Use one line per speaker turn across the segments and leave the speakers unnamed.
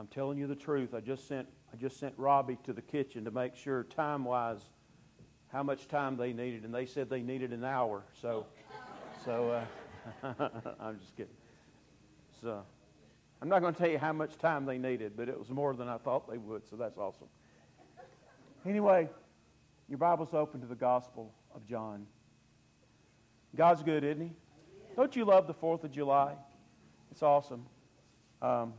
I'm telling you the truth. I just sent I just sent Robbie to the kitchen to make sure time wise how much time they needed, and they said they needed an hour. So, so uh, I'm just kidding. So, I'm not going to tell you how much time they needed, but it was more than I thought they would. So that's awesome. Anyway, your Bible's open to the Gospel of John. God's good, isn't He? Don't you love the Fourth of July? It's awesome. Um,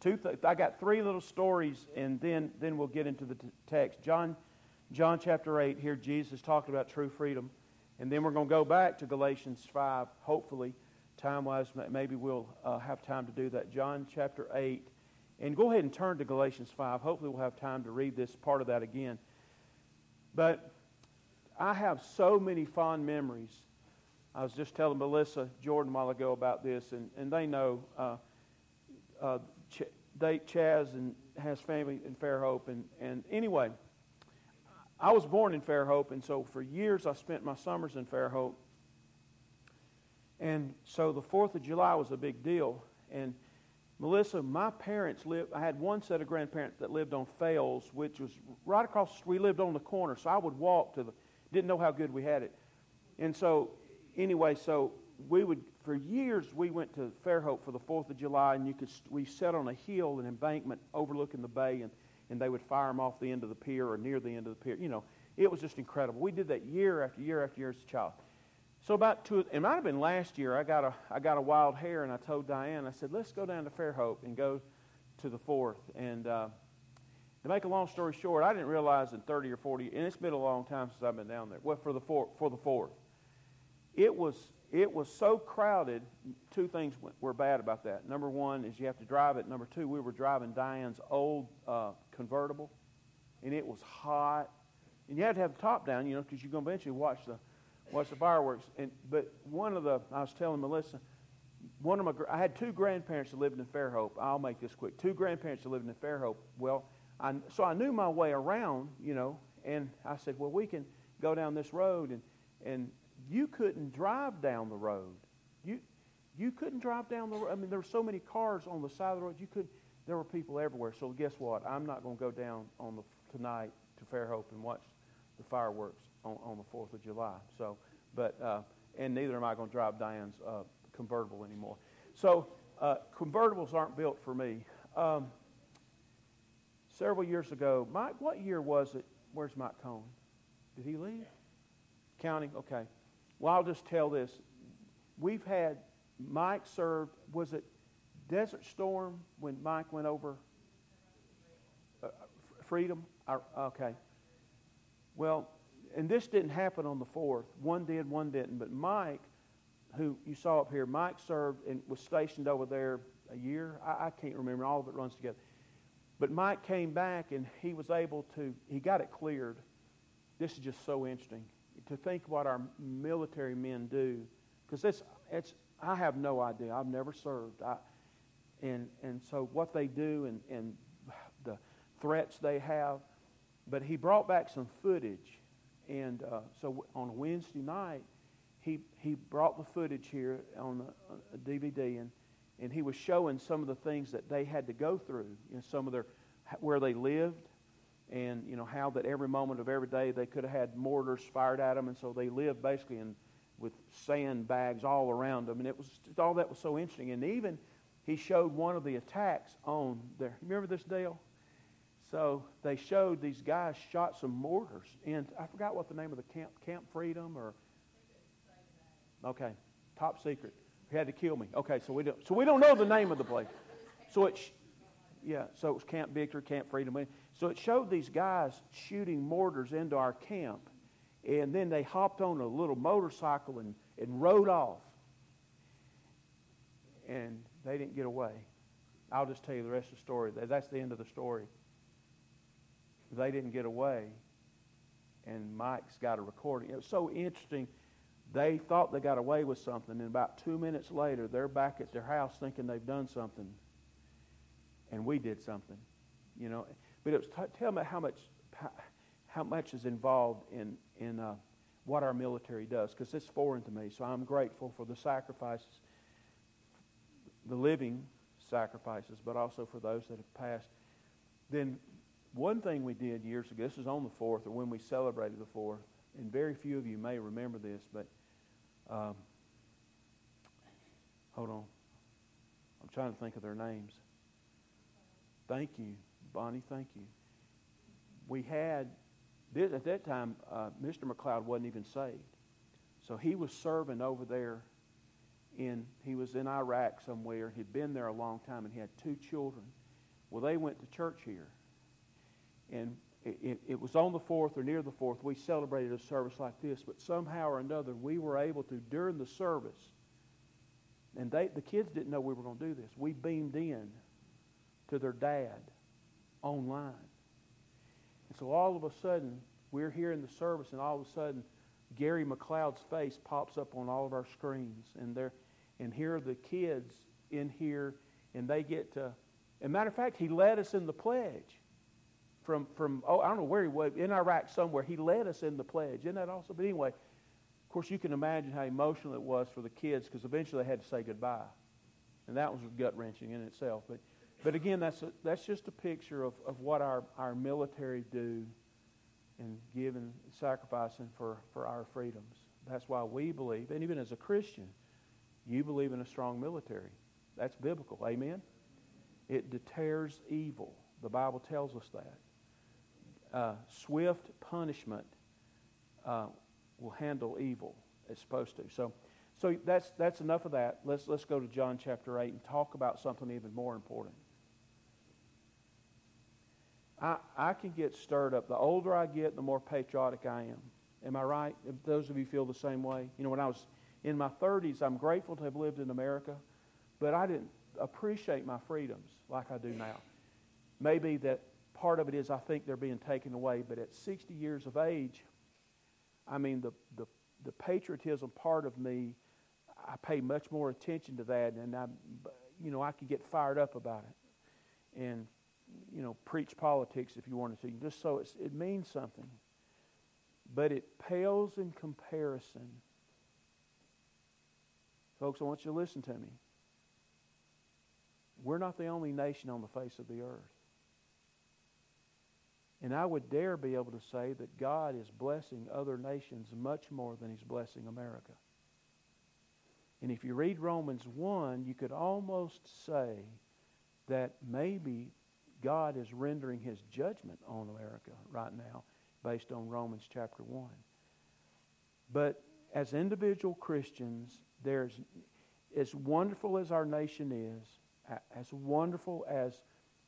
two th- I got three little stories, and then then we'll get into the t- text. John, John chapter eight. Here Jesus talking about true freedom, and then we're going to go back to Galatians five. Hopefully, time wise, maybe we'll uh, have time to do that. John chapter eight, and go ahead and turn to Galatians five. Hopefully, we'll have time to read this part of that again. But I have so many fond memories. I was just telling Melissa Jordan a while ago about this, and, and they know. Uh, uh, They, Chaz and has family in Fairhope. And, and anyway, I was born in Fairhope, and so for years I spent my summers in Fairhope. And so the 4th of July was a big deal. And Melissa, my parents lived, I had one set of grandparents that lived on Fales, which was right across, we lived on the corner. So I would walk to the, didn't know how good we had it. And so, anyway, so we would for years we went to Fairhope for the Fourth of July, and you could we sat on a hill, an embankment overlooking the bay, and and they would fire them off the end of the pier or near the end of the pier. You know, it was just incredible. We did that year after year after year as a child. So about two, it might have been last year. I got a I got a wild hair, and I told Diane, I said, let's go down to Fairhope and go to the Fourth. And uh, to make a long story short, I didn't realize in 30 or 40, and it's been a long time since I've been down there. Well, for the four, for the Fourth, it was it was so crowded. Two things were bad about that. Number one is you have to drive it. Number two, we were driving Diane's old uh, convertible, and it was hot, and you had to have the top down, you know, because you're going to eventually watch the watch the fireworks. And but one of the I was telling Melissa, one of my I had two grandparents that lived in Fairhope. I'll make this quick. Two grandparents that lived in Fairhope. Well, I, so I knew my way around, you know, and I said, well, we can go down this road and and you couldn't drive down the road. You, you couldn't drive down the road. I mean, there were so many cars on the side of the road. You could. There were people everywhere. So guess what? I'm not going to go down on the tonight to Fairhope and watch the fireworks on, on the Fourth of July. So, but uh, and neither am I going to drive Diane's uh, convertible anymore. So uh, convertibles aren't built for me. Um, several years ago, Mike, what year was it? Where's Mike Cohen? Did he leave? Counting. Okay. Well, I'll just tell this. We've had Mike served, was it Desert Storm when Mike went over uh, Freedom? Uh, okay. Well, and this didn't happen on the 4th. One did, one didn't. But Mike, who you saw up here, Mike served and was stationed over there a year. I, I can't remember. All of it runs together. But Mike came back and he was able to, he got it cleared. This is just so interesting to think what our military men do, because it's, it's, I have no idea. I've never served. I, and, and so what they do and, and the threats they have. But he brought back some footage. And uh, so on Wednesday night, he, he brought the footage here on a, a DVD, and, and he was showing some of the things that they had to go through, you know, some of their, where they lived, and you know how that every moment of every day they could have had mortars fired at them, and so they lived basically in with sandbags all around them, and it was all that was so interesting. And even he showed one of the attacks on there. Remember this, Dale? So they showed these guys shot some mortars, and I forgot what the name of the camp, Camp Freedom, or okay, top secret. He had to kill me. Okay, so we don't, so we don't know the name of the place. So it's, yeah, so it was Camp Victor, Camp Freedom. So it showed these guys shooting mortars into our camp. And then they hopped on a little motorcycle and, and rode off. And they didn't get away. I'll just tell you the rest of the story. That's the end of the story. They didn't get away. And Mike's got a recording. It was so interesting. They thought they got away with something. And about two minutes later, they're back at their house thinking they've done something. And we did something. You know, but it was t- tell me how much how much is involved in in uh, what our military does because it's foreign to me. So I'm grateful for the sacrifices, the living sacrifices, but also for those that have passed. Then, one thing we did years ago, this is on the 4th, or when we celebrated the 4th, and very few of you may remember this, but um, hold on. I'm trying to think of their names. Thank you, Bonnie, thank you. We had, at that time, uh, Mr. McLeod wasn't even saved. So he was serving over there in, he was in Iraq somewhere. He'd been there a long time and he had two children. Well, they went to church here. And it, it, it, was on the 4th or near the 4th. We celebrated a service like this, but somehow or another we were able to, during the service, and they, the kids didn't know we were going to do this. We beamed in to their dad online. And so all of a sudden, we're here in the service, and all of a sudden, Gary McLeod's face pops up on all of our screens. And, they and here are the kids in here, and they get to. As a matter of fact, he led us in the pledge from, from oh, I don't know where he was, in Iraq somewhere. He led us in the pledge. Isn't that awesome? But anyway, of course, you can imagine how emotional it was for the kids because eventually they had to say goodbye. And that was gut wrenching in itself. But, but again, that's, a, that's just a picture of, of what our, our military do in giving, sacrificing for, for our freedoms. That's why we believe, and even as a Christian, you believe in a strong military. That's biblical. Amen? It deters evil. The Bible tells us that uh, swift punishment uh, will handle evil as supposed to. So, so that's, that's enough of that. Let's, let's go to John chapter 8 and talk about something even more important. I, I can get stirred up. The older I get, the more patriotic I am. Am I right? If those of you feel the same way? You know, when I was in my 30s, I'm grateful to have lived in America, but I didn't appreciate my freedoms like I do now. Maybe that part of it is I think they're being taken away. But at 60 years of age, I mean, the, the, the patriotism part of me, I pay much more attention to that. And I, you know, I could get fired up about it. And, you know, preach politics if you wanted to, just so it means something. But it pales in comparison. Folks, I want you to listen to me. We're not the only nation on the face of the earth. And I would dare be able to say that God is blessing other nations much more than He's blessing America. And if you read Romans 1, you could almost say that maybe God is rendering His judgment on America right now based on Romans chapter 1. But as individual Christians, there's, as wonderful as our nation is, as wonderful as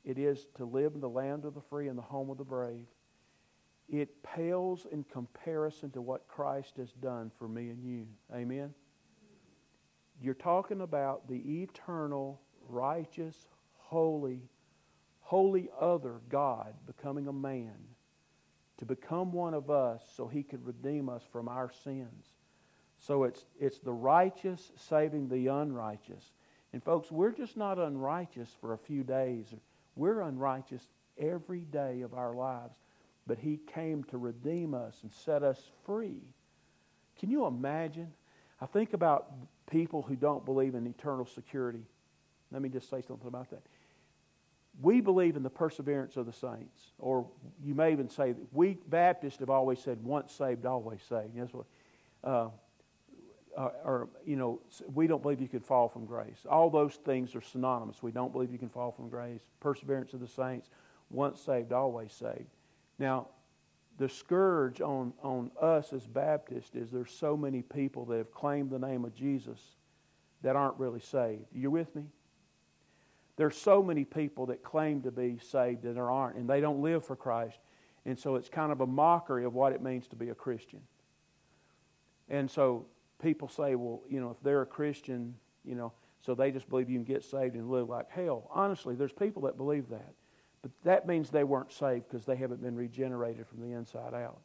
it is to live in the land of the free and the home of the brave, it pales in comparison to what Christ has done for me and you. Amen? You're talking about the eternal, righteous, holy, holy other God becoming a man to become one of us so he could redeem us from our sins. So it's, it's the righteous saving the unrighteous. And folks, we're just not unrighteous for a few days we're unrighteous every day of our lives, but He came to redeem us and set us free. Can you imagine? I think about people who don't believe in eternal security. Let me just say something about that. We believe in the perseverance of the saints, or you may even say that we Baptists have always said, once saved, always saved. That's what. Uh, uh, or, you know, we don't believe you can fall from grace. All those things are synonymous. We don't believe you can fall from grace. Perseverance of the saints, once saved, always saved. Now, the scourge on, on us as Baptists is there's so many people that have claimed the name of Jesus that aren't really saved. You with me? There's so many people that claim to be saved that there aren't, and they don't live for Christ. And so it's kind of a mockery of what it means to be a Christian. And so people say, well, you know, if they're a Christian, you know, so they just believe you can get saved and live like hell. Honestly, there's people that believe that. But that means they weren't saved because they haven't been regenerated from the inside out.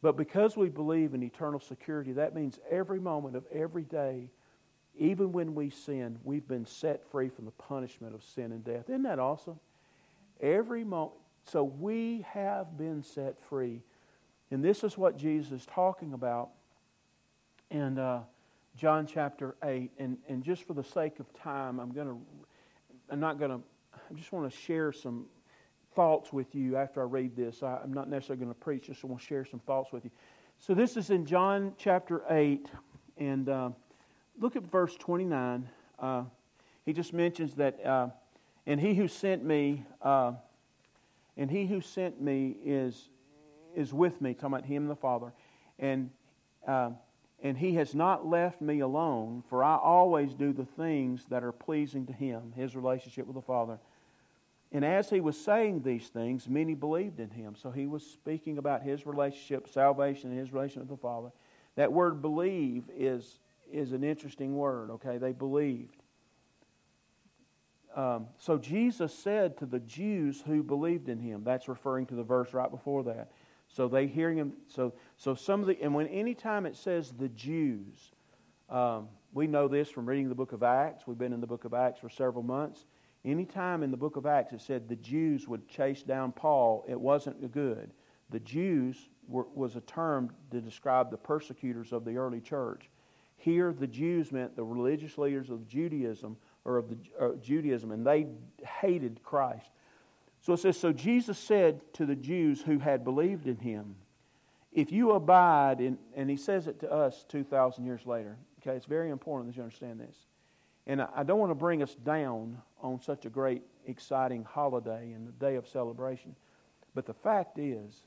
But because we believe in eternal security, that means every moment of every day, even when we sin, we've been set free from the punishment of sin and death. Isn't that awesome? Every moment. So we have been set free. And this is what Jesus is talking about in uh, John chapter 8. And, and just for the sake of time, I'm going to, I'm not going to, I just want to share some thoughts with you after I read this. I, am not necessarily going to preach, just I want to share some thoughts with you. So this is in John chapter 8, and uh, look at verse 29. Uh, he just mentions that, uh, and he who sent me, uh, and he who sent me is is with me, talking about him the Father, and uh, and he has not left me alone, for I always do the things that are pleasing to him. His relationship with the Father. And as he was saying these things, many believed in him. So he was speaking about his relationship, salvation, and his relationship with the Father. That word believe is, is an interesting word, okay? They believed. Um, so Jesus said to the Jews who believed in him, that's referring to the verse right before that. So they hearing him. So, so some of the, and when any time it says the Jews, um, we know this from reading the book of Acts. We've been in the book of Acts for several months. Anytime in the book of Acts it said the Jews would chase down Paul, it wasn't good. The Jews were, was a term to describe the persecutors of the early church. Here, the Jews meant the religious leaders of Judaism or of the, uh, Judaism, and they hated Christ. So it says, So Jesus said to the Jews who had believed in him, If you abide in, and he says it to us 2,000 years later. Okay, it's very important that you understand this. And I don't want to bring us down on such a great, exciting holiday and the day of celebration. But the fact is,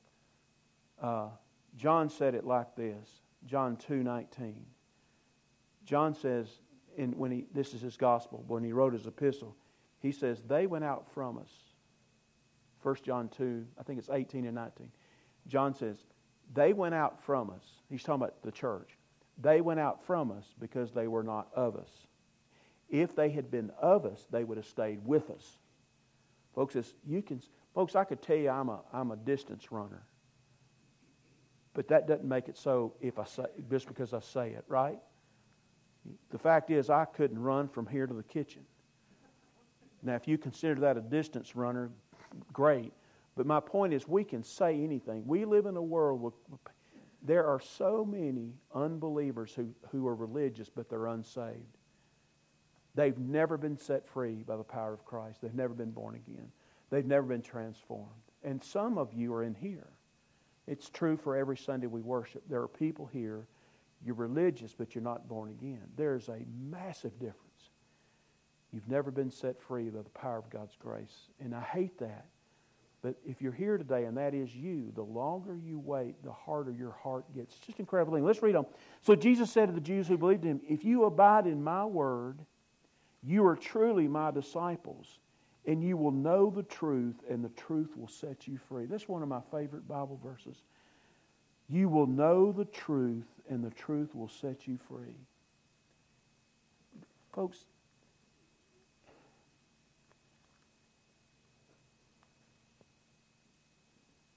uh, John said it like this John 2 19. John says, in, when he, this is his gospel, when he wrote his epistle, he says, They went out from us. 1 John 2, I think it's 18 and 19. John says, They went out from us. He's talking about the church. They went out from us because they were not of us. If they had been of us, they would have stayed with us. Folks, you can, folks, I could tell you I'm a, I'm a distance runner. But that doesn't make it so if I say, just because I say it, right? The fact is, I couldn't run from here to the kitchen. Now, if you consider that a distance runner, great. But my point is, we can say anything. We live in a world where there are so many unbelievers who, who are religious, but they're unsaved. They've never been set free by the power of Christ. They've never been born again. They've never been transformed. And some of you are in here. It's true for every Sunday we worship. There are people here, you're religious, but you're not born again. There's a massive difference. You've never been set free by the power of God's grace. And I hate that. But if you're here today and that is you, the longer you wait, the harder your heart gets. It's just incredible thing. Let's read on. So Jesus said to the Jews who believed in him, If you abide in my word, you are truly my disciples, and you will know the truth, and the truth will set you free. That's one of my favorite Bible verses. You will know the truth, and the truth will set you free. Folks,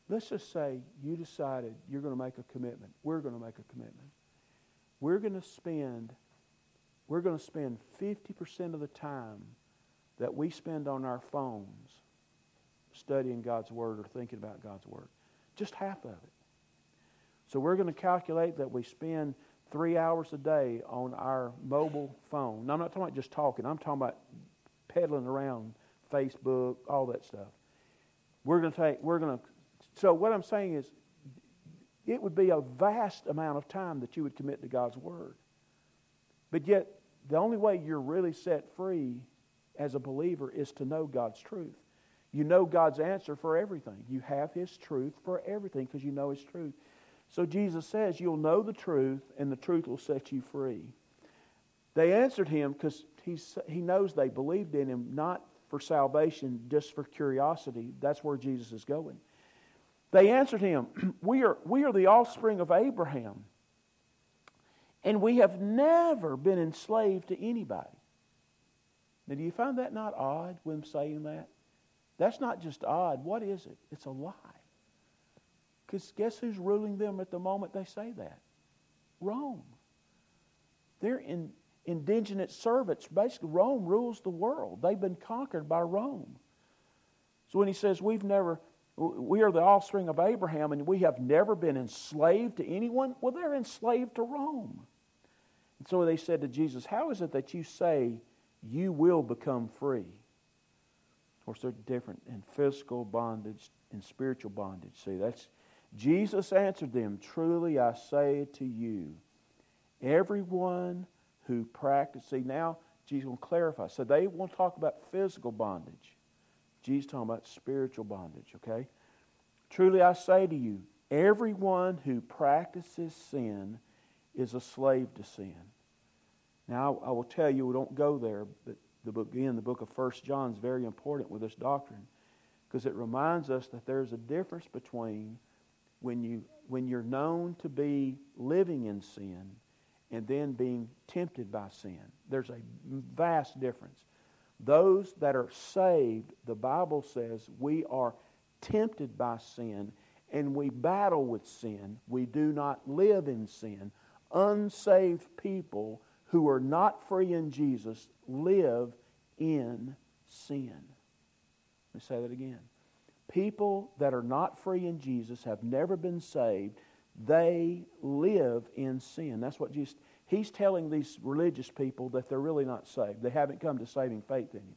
let's just say you decided you're going to make a commitment. We're going to make a commitment. We're going to spend we're going to spend 50% of the time that we spend on our phones studying God's Word or thinking about God's Word. Just half of it. So we're going to calculate that we spend three hours a day on our mobile phone. Now, I'm not talking about just talking. I'm talking about peddling around Facebook, all that stuff. We're going to take, we're going to, so what I'm saying is, it would be a vast amount of time that you would commit to God's Word. But yet, the only way you're really set free as a believer is to know God's truth. You know God's answer for everything. You have His truth for everything because you know His truth. So Jesus says, You'll know the truth, and the truth will set you free. They answered him because he knows they believed in him, not for salvation, just for curiosity. That's where Jesus is going. They answered him, We are, we are the offspring of Abraham and we have never been enslaved to anybody. Now, do you find that not odd when saying that? That's not just odd. What is it? It's a lie. Because guess who's ruling them at the moment they say that? Rome. They're in, indigenous servants. Basically, Rome rules the world. They've been conquered by Rome. So when he says we've never, we are the offspring of Abraham and we have never been enslaved to anyone, well, they're enslaved to Rome. And so they said to Jesus, How is it that you say you will become free? Of course, they're different in physical bondage and spiritual bondage. See, that's Jesus answered them, Truly I say to you, everyone who practices. See, now Jesus will clarify. So they won't talk about physical bondage. Jesus talking about spiritual bondage, okay? Truly I say to you, everyone who practices sin is a slave to sin. Now, I will tell you, we don't go there, but the book, again, the book of First John is very important with this doctrine because it reminds us that there's a difference between when, you, when you're known to be living in sin and then being tempted by sin. There's a vast difference. Those that are saved, the Bible says, we are tempted by sin and we battle with sin. We do not live in sin. Unsaved people who are not free in Jesus live in sin. Let me say that again. People that are not free in Jesus have never been saved. They live in sin. That's what Jesus, he's telling these religious people that they're really not saved. They haven't come to saving faith in him.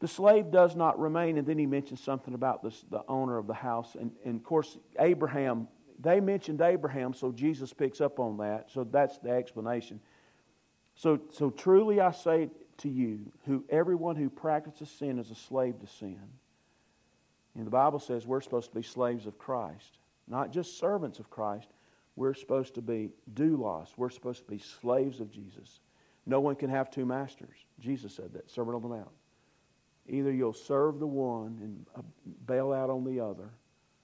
The slave does not remain, and then he mentions something about this, the owner of the house. And, and of course, Abraham, they mentioned Abraham, so Jesus picks up on that. So that's the explanation. So, so truly I say to you, who everyone who practices sin is a slave to sin. And the Bible says we're supposed to be slaves of Christ, not just servants of Christ. We're supposed to be doulos. We're supposed to be slaves of Jesus. No one can have two masters. Jesus said that, Sermon on the Mount. Either you'll serve the one and uh, bail out on the other,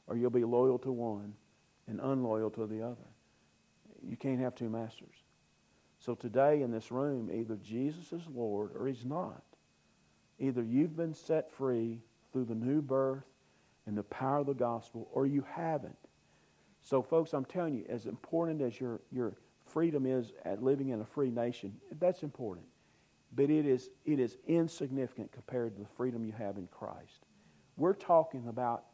or you'll be loyal to one and unloyal to the other. You can't have two masters. So today in this room, either Jesus is Lord or he's not. Either you've been set free through the new birth and the power of the gospel, or you haven't. So, folks, I'm telling you, as important as your, your freedom is at living in a free nation, that's important. But it is, it is insignificant compared to the freedom you have in Christ. We're talking about,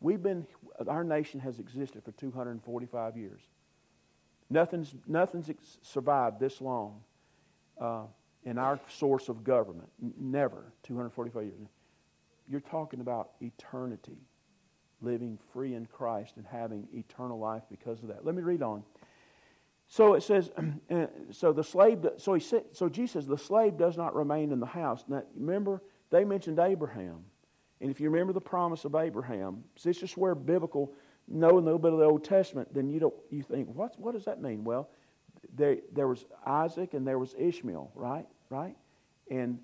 we've been, our nation has existed for 245 years. Nothing's, nothing's survived this long uh, in our source of government. Never, 245 years. You're talking about eternity, living free in Christ and having eternal life because of that. Let me read on. So it says, uh, so the slave, so he said, so Jesus the slave does not remain in the house. Now, remember, they mentioned Abraham. And if you remember the promise of Abraham, this is where biblical, knowing a little bit of the Old Testament, then you don't, you think, what, what does that mean? Well, there, there was Isaac and there was Ishmael, right? Right? And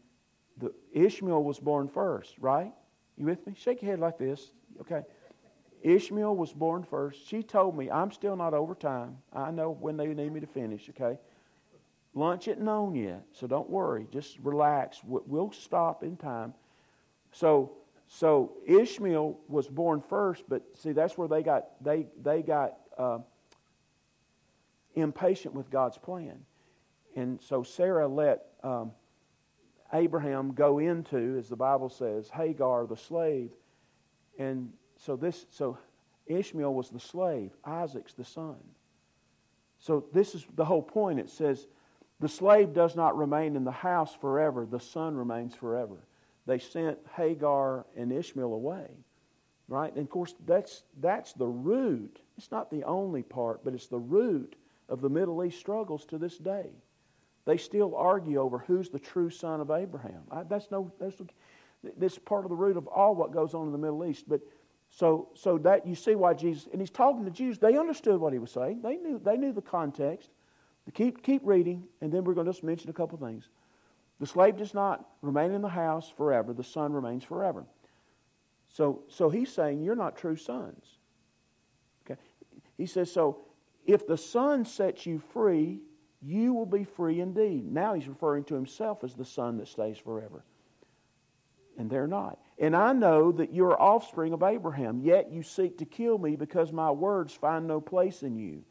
the Ishmael was born first, right? You with me? Shake your head like this. Okay. Ishmael was born first. She told me, I'm still not over time. I know when they need me to finish, okay? Lunch isn't yet, so don't worry. Just relax. We'll stop in time. So, so Ishmael was born first, but see, that's where they got they they got uh, impatient with God's plan, and so Sarah let um, Abraham go into, as the Bible says, Hagar the slave, and so this so Ishmael was the slave, Isaac's the son. So this is the whole point. It says the slave does not remain in the house forever, the son remains forever. They sent Hagar and Ishmael away. Right? And of course that's that's the root. It's not the only part, but it's the root of the Middle East struggles to this day. They still argue over who's the true son of Abraham. I, that's no that's this part of the root of all what goes on in the Middle East. But so, so that you see why Jesus, and he's talking to Jews. They understood what he was saying. They knew, they knew the context. Keep, keep reading, and then we're going to just mention a couple things. The slave does not remain in the house forever. The son remains forever. So, so he's saying you're not true sons. Okay. He says, so if the son sets you free, you will be free indeed. Now he's referring to himself as the son that stays forever. And they're not. And I know that you are offspring of Abraham, yet you seek to kill me because my words find no place in you.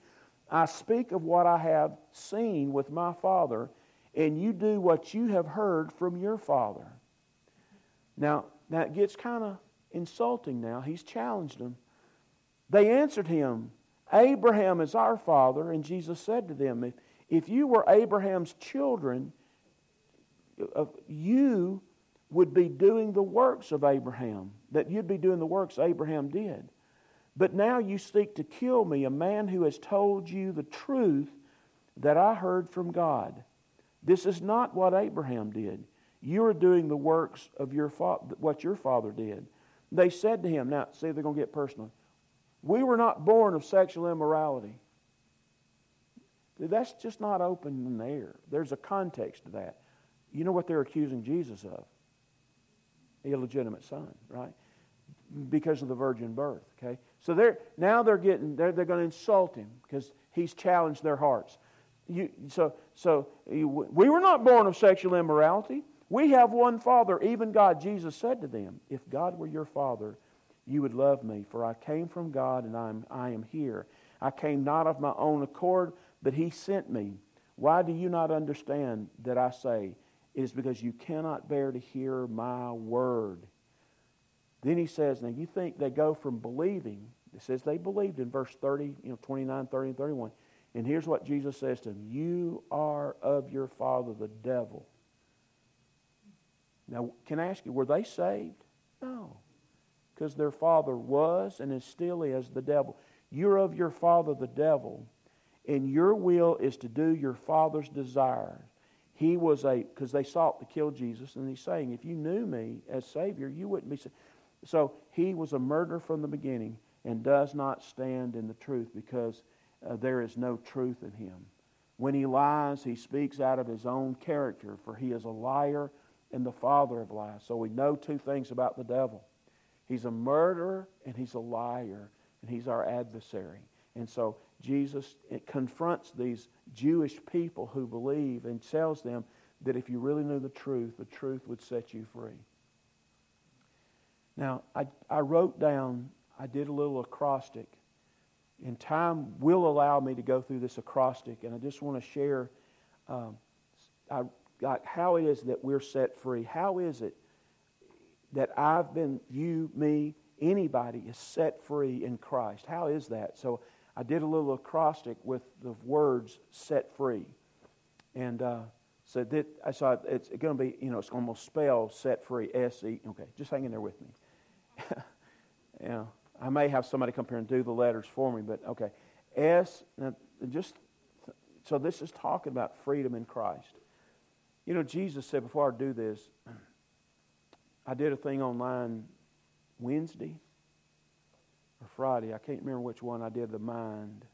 I speak of what I have seen with my father, and you do what you have heard from your father. Now, it gets kind of insulting now. He's challenged them. They answered him, Abraham is our father. And Jesus said to them, If, you were Abraham's children, uh, you would be doing the works of Abraham, that you'd be doing the works Abraham did. But now you seek to kill me, a man who has told you the truth that I heard from God. This is not what Abraham did. You are doing the works of your fa- what your father did. They said to him, now, see, they're going to get personal. We were not born of sexual immorality. That's just not open in the air. There's a context to that. You know what they're accusing Jesus of? Illegitimate son, right? Because of the virgin birth, okay? So they're, now they're getting, they're, they're going to insult him because he's challenged their hearts. You, so so we were not born of sexual immorality. We have one Father, even God. Jesus said to them, If God were your Father, you would love me, for I came from God and I am, I am here. I came not of my own accord, but He sent me. Why do you not understand that I say, It is because you cannot bear to hear my word? Then he says, Now you think they go from believing, it says they believed in verse 30, you know, 29, 30, and 31. And here's what Jesus says to them You are of your father, the devil. Now, can I ask you, were they saved? No. Because their father was and is still is the devil. You're of your father, the devil, and your will is to do your father's desire. He was a, because they sought to kill Jesus, and he's saying, if you knew me as Savior, you wouldn't be. saved. So he was a murderer from the beginning and does not stand in the truth because uh, there is no truth in him. When he lies, he speaks out of his own character, for he is a liar and the father of lies. So we know two things about the devil he's a murderer and he's a liar, and he's our adversary. And so Jesus confronts these Jewish people who believe and tells them that if you really knew the truth, the truth would set you free. Now, I, I wrote down, I did a little acrostic and time will allow me to go through this acrostic, and I just want to share um, I, like how it is that we're set free. How is it that I've been, you, me, anybody is set free in Christ? How is that? So I did a little acrostic with the words set free. And uh, so, that, so it's going to be, you know, it's going to spell set free, S E. Okay, just hang in there with me. yeah. I may have somebody come here and do the letters for me, but okay. S, now just so this is talking about freedom in Christ. You know, Jesus said before I do this, I did a thing online Wednesday or Friday. I can't remember which one I did the mind.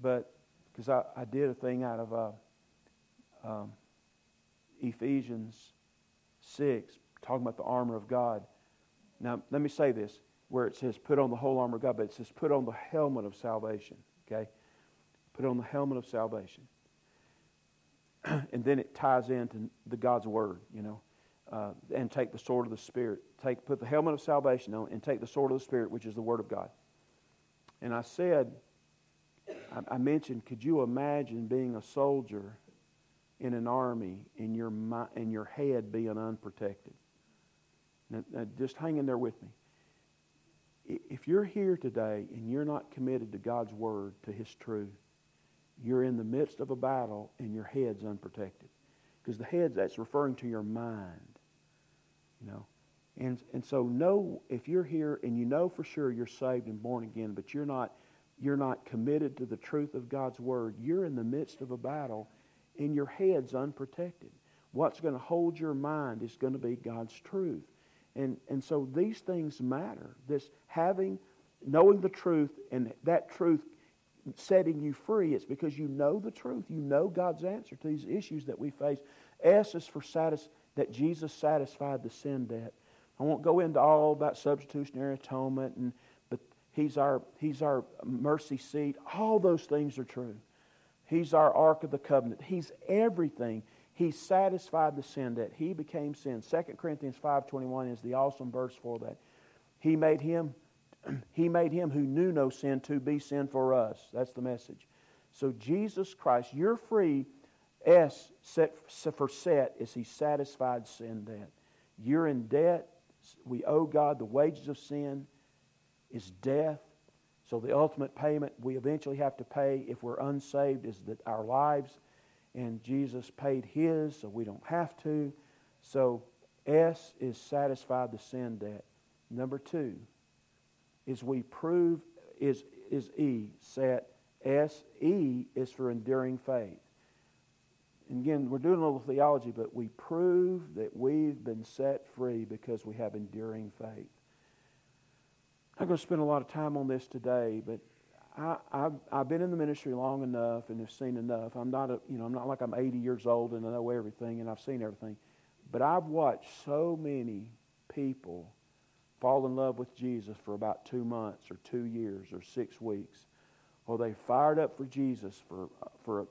But because I, I did a thing out of uh, um, Ephesians 6, talking about the armor of God. Now, let me say this where it says put on the whole armor of God, but it says put on the helmet of salvation. Okay? Put on the helmet of salvation. and then it ties into the God's word, you know. Uh, and take the sword of the Spirit. Take, put the helmet of salvation on and take the sword of the Spirit, which is the Word of God. And I said, I, I mentioned, could you imagine being a soldier in an army and your, and your head being unprotected? Now, now just hang in there with me if you're here today and you're not committed to God's word, to His truth, you're in the midst of a battle and your head's unprotected. Because the head, that's referring to your mind. You know? And, and so know if you're here and you know for sure you're saved and born again, but you're not, you're not committed to the truth of God's word, you're in the midst of a battle and your head's unprotected. What's going to hold your mind is going to be God's truth. And, and so these things matter. This having, knowing the truth, and that truth setting you free, it's because you know the truth. You know God's answer to these issues that we face. S is for satis- that Jesus satisfied the sin debt. I won't go into all about substitutionary atonement, and, but he's our, he's our mercy seat. All those things are true. He's our Ark of the Covenant. He's everything. He satisfied the sin debt. He became sin. 2 Corinthians 5.21 is the awesome verse for that. He made him, he made him who knew no sin to be sin for us. That's the message. So Jesus Christ, you're free. S set for set is he satisfied sin debt. You're in debt. We owe God the wages of sin is death. So the ultimate payment we eventually have to pay if we're unsaved is that our lives and Jesus paid his, so we don't have to. So S is satisfied the sin debt. Number two is we prove is is E set. S E is for enduring faith. And again, we're doing a little theology, but we prove that we've been set free because we have enduring faith. I'm going to spend a lot of time on this today, but I, have I've been in the ministry long enough and have seen enough. I'm not a, you know, I'm not like I'm 80 years old and I know everything and I've seen everything. But I've watched so many people fall in love with Jesus for about two months or two years or six weeks. Or they fired up for Jesus for, for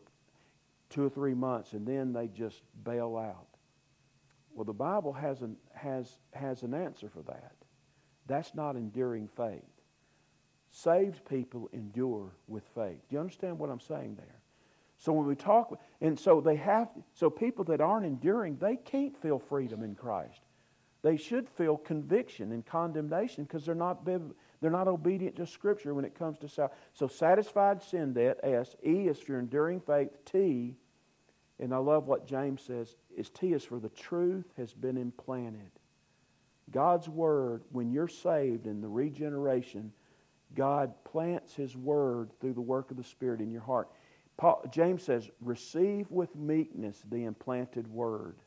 two or three months and then they just bail out. Well, the Bible has an, has, has an answer for that. That's not enduring faith. Saved people endure with faith. Do you understand what I'm saying there? So when we talk, and so they have, so people that aren't enduring, they can't feel freedom in Christ. They should feel conviction and condemnation because they're not they're not obedient to Scripture when it comes to salvation. So satisfied sin debt, S. E is for enduring faith. T, and I love what James says, is T is for the truth has been implanted. God's Word, when you're saved in the regeneration, God plants His Word through the work of the Spirit in your heart. Paul, James says, receive with meekness the implanted Word.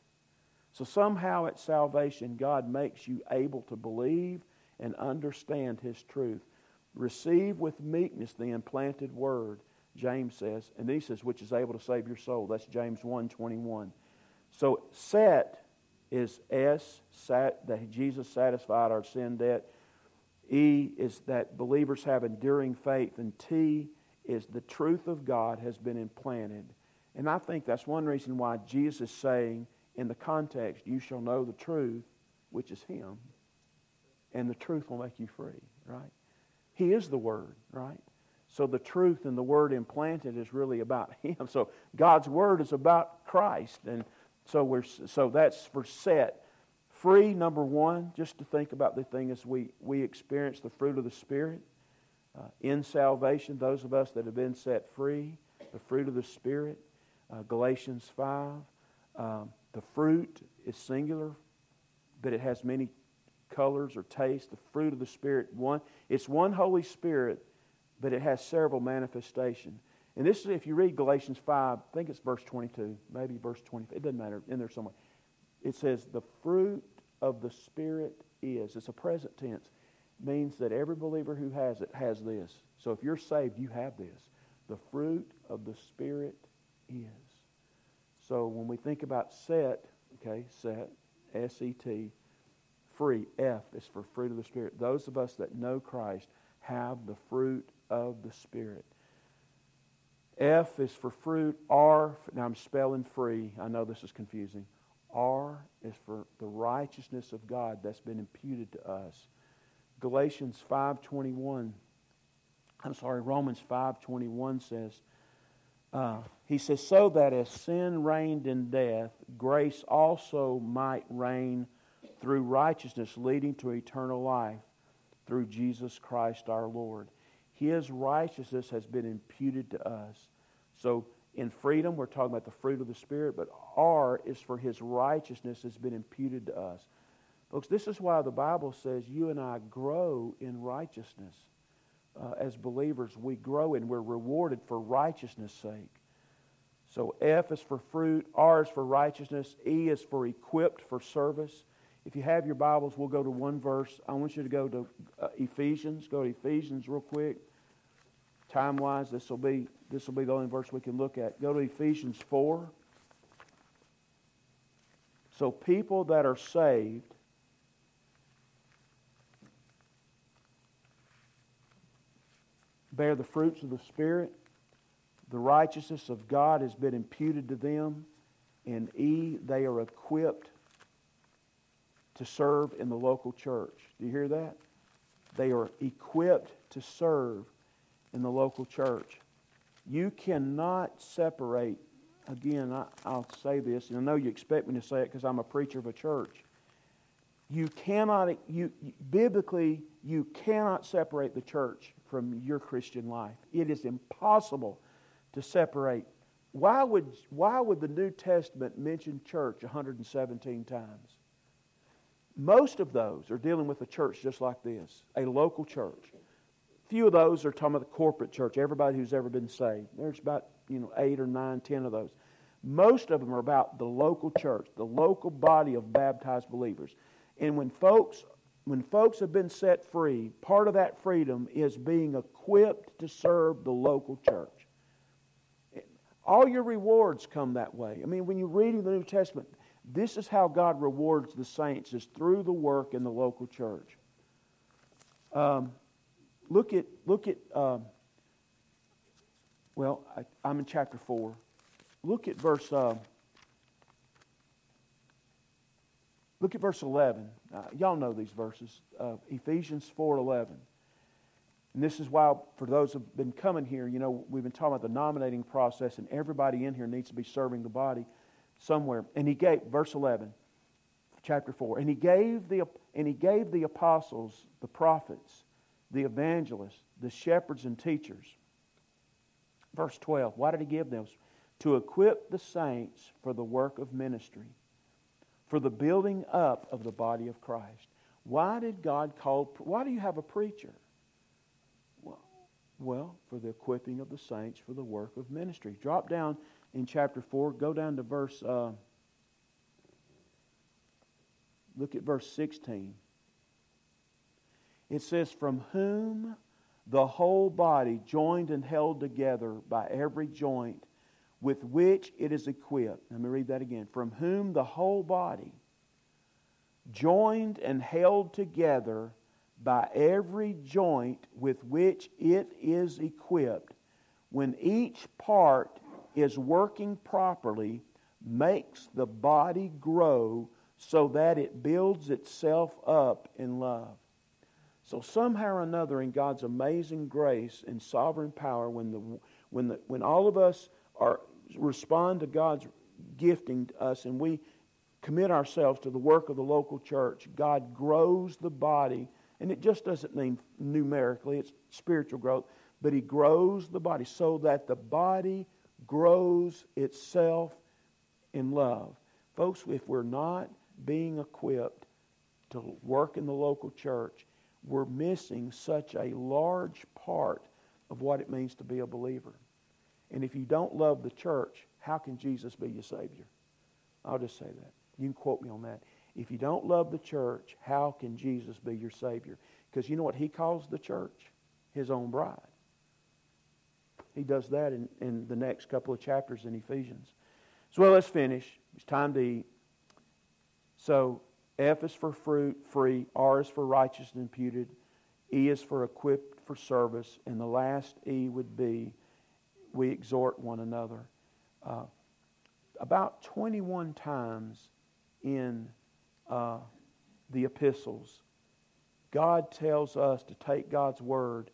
So somehow at salvation, God makes you able to believe and understand His truth. Receive with meekness the implanted Word, James says. And he says, which is able to save your soul. That's James 1 21. So set is S, sat, that Jesus satisfied our sin debt. E is that believers have enduring faith. And T is the truth of God has been implanted. And I think that's one reason why Jesus is saying in the context, you shall know the truth, which is Him, and the truth will make you free, right? He is the Word, right? So the truth and the Word implanted is really about Him. So God's Word is about Christ. And so, we're, so that's for set. Free, number one, just to think about the thing as we, we experience the fruit of the Spirit. Uh, in salvation, those of us that have been set free, the fruit of the Spirit, uh, Galatians 5. Um, the fruit is singular, but it has many colors or tastes. The fruit of the Spirit, one, it's one Holy Spirit, but it has several manifestations. And this is, if you read Galatians 5, I think it's verse 22, maybe verse 20. It doesn't matter, in there somewhere. It says, the fruit of the Spirit is. It's a present tense. Means that every believer who has it has this. So if you're saved, you have this. The fruit of the Spirit is. So when we think about set, okay, set, S-E-T, free, F is for fruit of the Spirit. Those of us that know Christ have the fruit of the Spirit. F is for fruit. R, now I'm spelling free. I know this is confusing. R is for the righteousness of God that's been imputed to us. Galatians 5.21, I'm sorry, Romans 5.21 says, uh, he says, so that as sin reigned in death, grace also might reign through righteousness, leading to eternal life through Jesus Christ our Lord. His righteousness has been imputed to us. So in freedom, we're talking about the fruit of the Spirit, but R is for His righteousness has been imputed to us. Folks, this is why the Bible says you and I grow in righteousness. Uh, as believers, we grow and we're rewarded for righteousness' sake. So F is for fruit, R is for righteousness, E is for equipped for service. If you have your Bibles, we'll go to one verse. I want you to go to uh, Ephesians. Go to Ephesians real quick. Time wise, this will be this will be the only verse we can look at. Go to Ephesians four. So people that are saved bear the fruits of the Spirit. The righteousness of God has been imputed to them. And E, they are equipped to serve in the local church. Do you hear that? They are equipped to serve in the local church. You cannot separate, again, I, will say this, and I know you expect me to say it because I'm a preacher of a church. You cannot, you, biblically, you cannot separate the church from your Christian life. It is impossible to separate. Why would, why would the New Testament mention church 117 times? Most of those are dealing with a church just like this, a local church. Few of those are talking about the corporate church, everybody who's ever been saved. There's about, you know, eight or nine, ten of those. Most of them are about the local church, the local body of baptized believers. And when folks when folks have been set free, part of that freedom is being equipped to serve the local church. All your rewards come that way. I mean, when you're reading the New Testament, this is how God rewards the saints, is through the work in the local church. Um, look at, look at um, well, I, am in chapter 4. Look at verse, uh, look at verse 11. Uh, y'all know these verses. Uh, Ephesians 4.11. And this is why, for those who have been coming here, you know, we've been talking about the nominating process, and everybody in here needs to be serving the body somewhere. And he gave, verse 11, chapter 4, and he gave the, and he gave the apostles, the prophets, the evangelists, the shepherds and teachers. Verse 12, why did he give them? To equip the saints for the work of ministry, for the building up of the body of Christ. Why did God call, why do you have a preacher? Well, for the equipping of the saints for the work of ministry. Drop down in chapter 4, go down to verse, uh, look at verse 16. It says, From whom the whole body, joined and held together by every joint with which it is equipped. Let me read that again. From whom the whole body, joined and held together by every joint with which it is equipped, when each part is working properly, makes the body grow so that it builds itself up in love. So somehow or another, in God's amazing grace and sovereign power, when the when the when all of us are respond to God's gifting to us and we commit ourselves to the work of the local church, God grows the body and it just doesn't mean numerically, it's spiritual growth, but He grows the body so that the body grows itself in love. Folks, if we're not being equipped to work in the local church, we're missing such a large part of what it means to be a believer. And if you don't love the church, how can Jesus be your Savior? I'll just say that. You can quote me on that. If you don't love the church, how can Jesus be your Savior? Because you know what he calls the church? His own bride. He does that in, in the next couple of chapters in Ephesians. So, well, let's finish. It's time to eat. So, F is for fruit, free. R is for righteousness imputed. E is for equipped for service. And the last E would be we exhort one another. Uh, about 21 times in uh, the epistles, God tells us to take God's word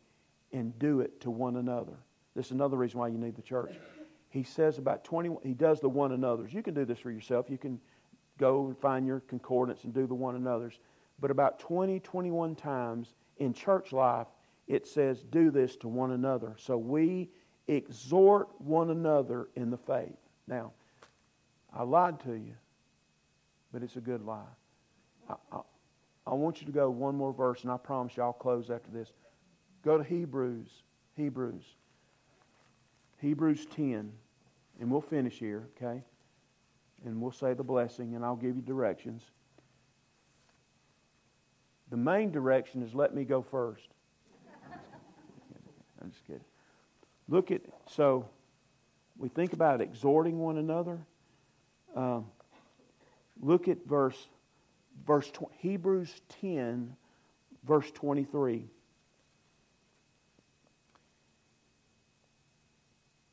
and do it to one another. This is another reason why you need the church. He says about 20, he does the one another's. You can do this for yourself. You can go and find your concordance and do the one another's. But about 20, 21 times in church life, it says, do this to one another. So we exhort one another in the faith. Now, I lied to you, but it's a good lie. I, I, I want you to go one more verse, and I promise you I'll close after this. Go to Hebrews. Hebrews. Hebrews 10. And we'll finish here, okay? And we'll say the blessing, and I'll give you directions. The main direction is let me go first. I'm just kidding. Look at, so we think about exhorting one another. Um, look at verse verse Hebrews 10, verse 23.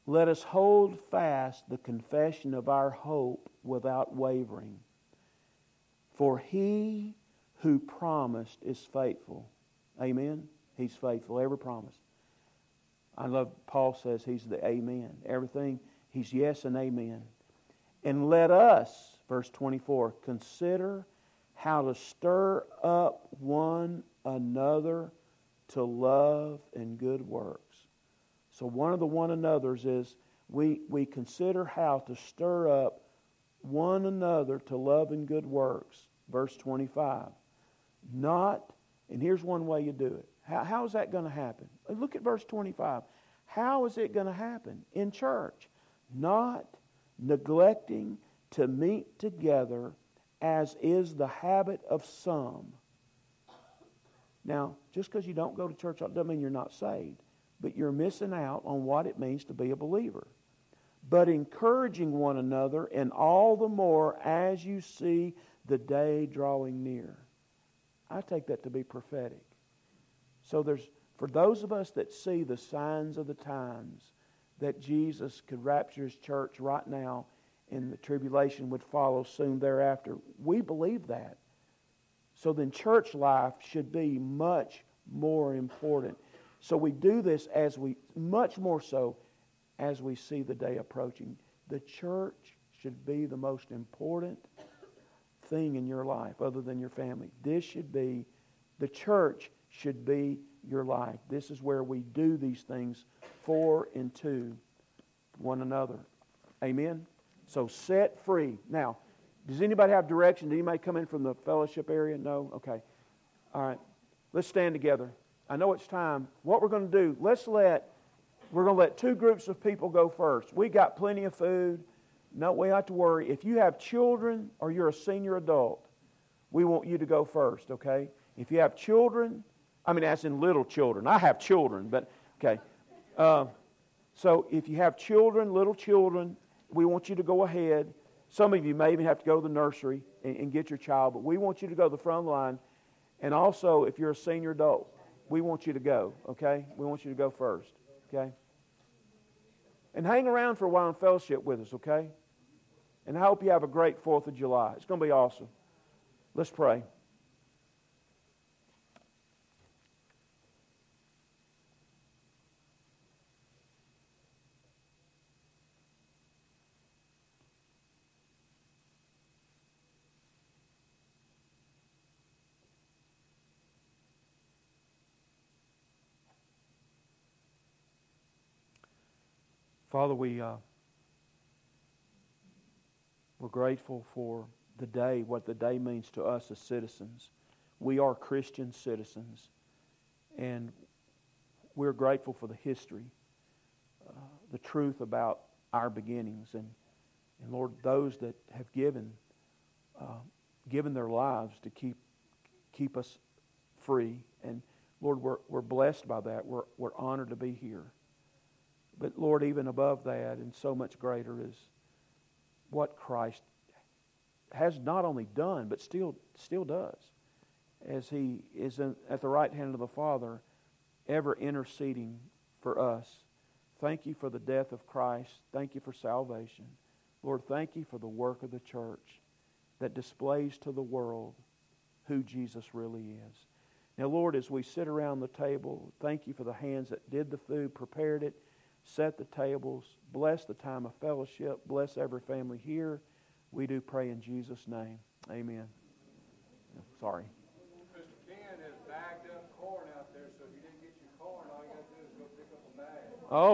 Let us hold fast the confession of our hope without wavering. For he who promised is faithful. Amen? He's faithful, every promise. I love Paul says he's the amen. Everything, he's yes and amen. And let us, verse 24, consider how to stir up one another to love and good works. So, one of the one another's is we, we consider how to stir up one another to love and good works. Verse 25. Not, and here's one way you do it. How, how is that going to happen? Look at verse 25. How is it going to happen? In church. Not neglecting to meet together as is the habit of some. Now, just because you don't go to church doesn't mean you're not saved, but you're missing out on what it means to be a believer. But encouraging one another, and all the more as you see the day drawing near. I take that to be prophetic. So there's for those of us that see the signs of the times that Jesus could rapture his church right now and the tribulation would follow soon thereafter, we believe that. So then church life should be much more important. So we do this as we, much more so as we see the day approaching. The church should be the most important thing in your life other than your family. This should be, the church should be your life. This is where we do these things for and to one another. Amen? So set free. Now, does anybody have direction? Did anybody come in from the fellowship area? No? Okay. All right. Let's stand together. I know it's time. What we're going to do, let's let, we're going to let two groups of people go first. We got plenty of food. No, we have to worry. If you have children or you're a senior adult, we want you to go first, okay? If you have children, I mean, as in little children. I have children, but okay. Uh, so if you have children, little children, we want you to go ahead. Some of you may even have to go to the nursery and, and get your child, but we want you to go to the front line. And also, if you're a senior adult, we want you to go, okay? We want you to go first, okay? And hang around for a while and fellowship with us, okay? And I hope you have a great 4th of July. It's going to be awesome. Let's pray. Father, we, uh, we're grateful for the day, what the day means to us as citizens. We are Christian citizens, and we're grateful for the history, uh, the truth about our beginnings, and, and Lord, those that have given, uh, given their lives to keep, keep us free. And Lord, we're, we're blessed by that. We're, we're honored to be here. But Lord, even above that and so much greater is what Christ has not only done, but still, still does. As he is in, at the right hand of the Father, ever interceding for us. Thank you for the death of Christ. Thank you for salvation. Lord, thank you for the work of the church that displays to the world who Jesus really is. Now, Lord, as we sit around the table, thank you for the hands that did the food, prepared it, set the tables, bless the time of fellowship, bless every family here. We do pray in Jesus' name. Amen. Sorry.
Mr. Ken has bagged up corn out there, so if you didn't get your corn, all you got to do is go pick up a bag.
Oh,